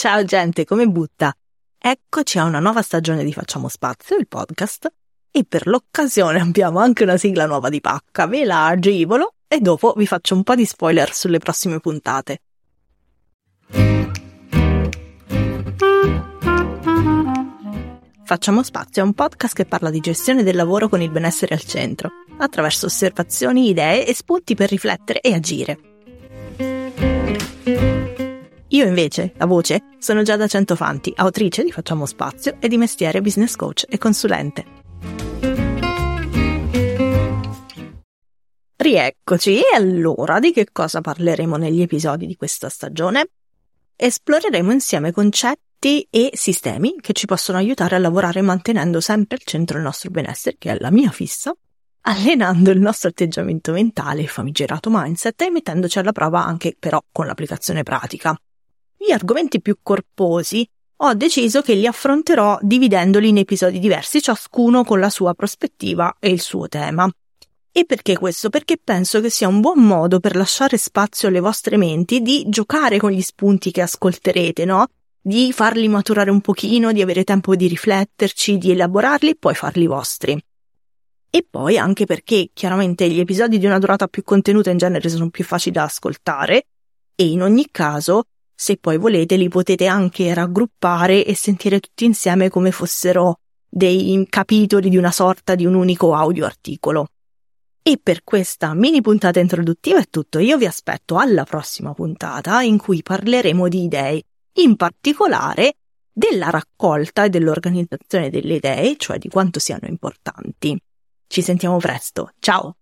Ciao gente, come butta? Eccoci a una nuova stagione di Facciamo Spazio, il podcast, e per l'occasione abbiamo anche una sigla nuova di pacca, ve la agevolo e dopo vi faccio un po' di spoiler sulle prossime puntate. Facciamo Spazio è un podcast che parla di gestione del lavoro con il benessere al centro, attraverso osservazioni, idee e spunti per riflettere e agire. Io invece, la voce, sono Giada Centofanti, autrice di Facciamo Spazio e di mestiere business coach e consulente. Rieccoci, e allora di che cosa parleremo negli episodi di questa stagione? Esploreremo insieme concetti e sistemi che ci possono aiutare a lavorare mantenendo sempre al centro il nostro benessere, che è la mia fissa, allenando il nostro atteggiamento mentale, il famigerato mindset e mettendoci alla prova anche però con l'applicazione pratica. Gli argomenti più corposi ho deciso che li affronterò dividendoli in episodi diversi, ciascuno con la sua prospettiva e il suo tema. E perché questo? Perché penso che sia un buon modo per lasciare spazio alle vostre menti di giocare con gli spunti che ascolterete, no? Di farli maturare un pochino, di avere tempo di rifletterci, di elaborarli e poi farli vostri. E poi anche perché chiaramente gli episodi di una durata più contenuta in genere sono più facili da ascoltare e in ogni caso se poi volete li potete anche raggruppare e sentire tutti insieme come fossero dei capitoli di una sorta di un unico audio articolo. E per questa mini puntata introduttiva è tutto. Io vi aspetto alla prossima puntata in cui parleremo di idee, in particolare della raccolta e dell'organizzazione delle idee, cioè di quanto siano importanti. Ci sentiamo presto. Ciao!